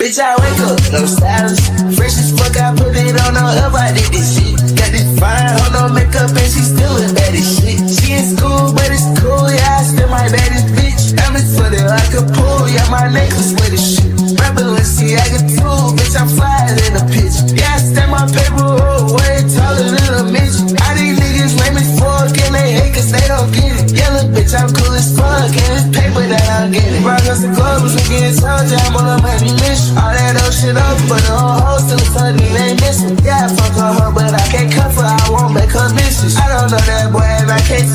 Bitch, I wake up, no stylist. Fresh as fuck, I put it on her up, I did this shit. Got this fine, hold no makeup, and she still a bad as shit. She in school, but it's cool, yeah, I still my baddest bitch. I'm as footed like a pool, yeah, my necklace with the shit. Rapper, let's see, I get two, bitch, I'm than a Yeah, I fuck her, but I can't cut for I won't make her bitches. I don't know that boy, and I can't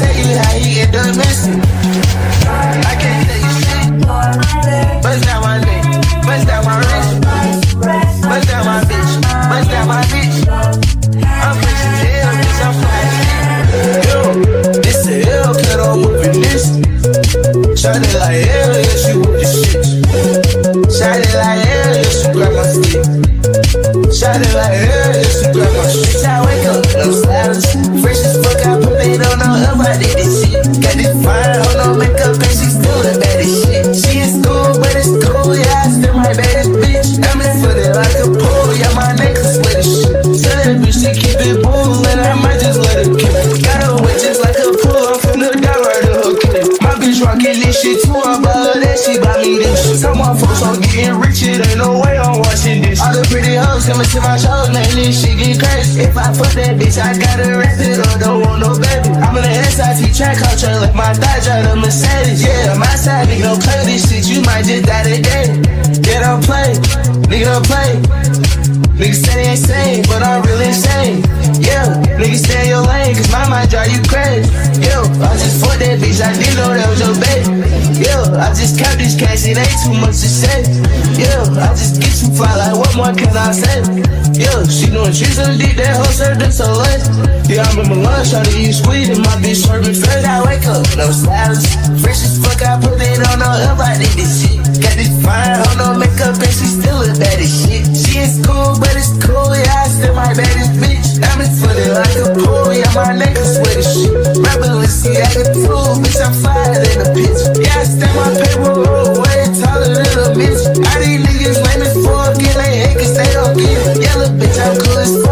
like hell, she grab my shit. I wake up, no silence. Fresh as fuck, I put it on her I did this shit. Got this fine, hold no makeup, and she still the baddest shit. She in school, but it's cool, yeah, I my baddest bitch. I'm in footed like a pool, yeah, my necklace with the shit. Tell that bitch to keep it bull, and I might just let her kill it. Got her wet just like a pool, I'm finna die right to. My bitch rockin' this shit too, I'm her that she buy me this shit. My folks on getting rich, coming to my shows, this shit get crazy. If I fuck that bitch, I gotta rest it or don't want no baby. I'm in the SIT track culture, like my thigh drive a Mercedes. Yeah, my side, nigga, don't play this shit, you might just die today. Yeah, don't play, nigga, don't play. Niggas say they ain't sane, but I'm really insane. Yeah, niggas stay in your lane, cause my mind drive you crazy. Yo, I just fucked that bitch, I didn't know that was your baby. I just kept this cash, it ain't too much to say. Yeah, I just get you fly, like what more can I say? Yeah, she doing on the dick, that hoe served so late. Yeah, I'm in my to eat sweet, and my bitch serving fresh. I wake up, no silence. Fresh as fuck, I put it on her up, I this shit. Got this fine, hold no makeup, and she still a bad as shit. She in cool, but it's cool, yeah, I still my baddest bitch. I'm in footed like a pool, yeah, my necklace with the shit. Rapper, let's see, I get two, bitch, I'm fly Close.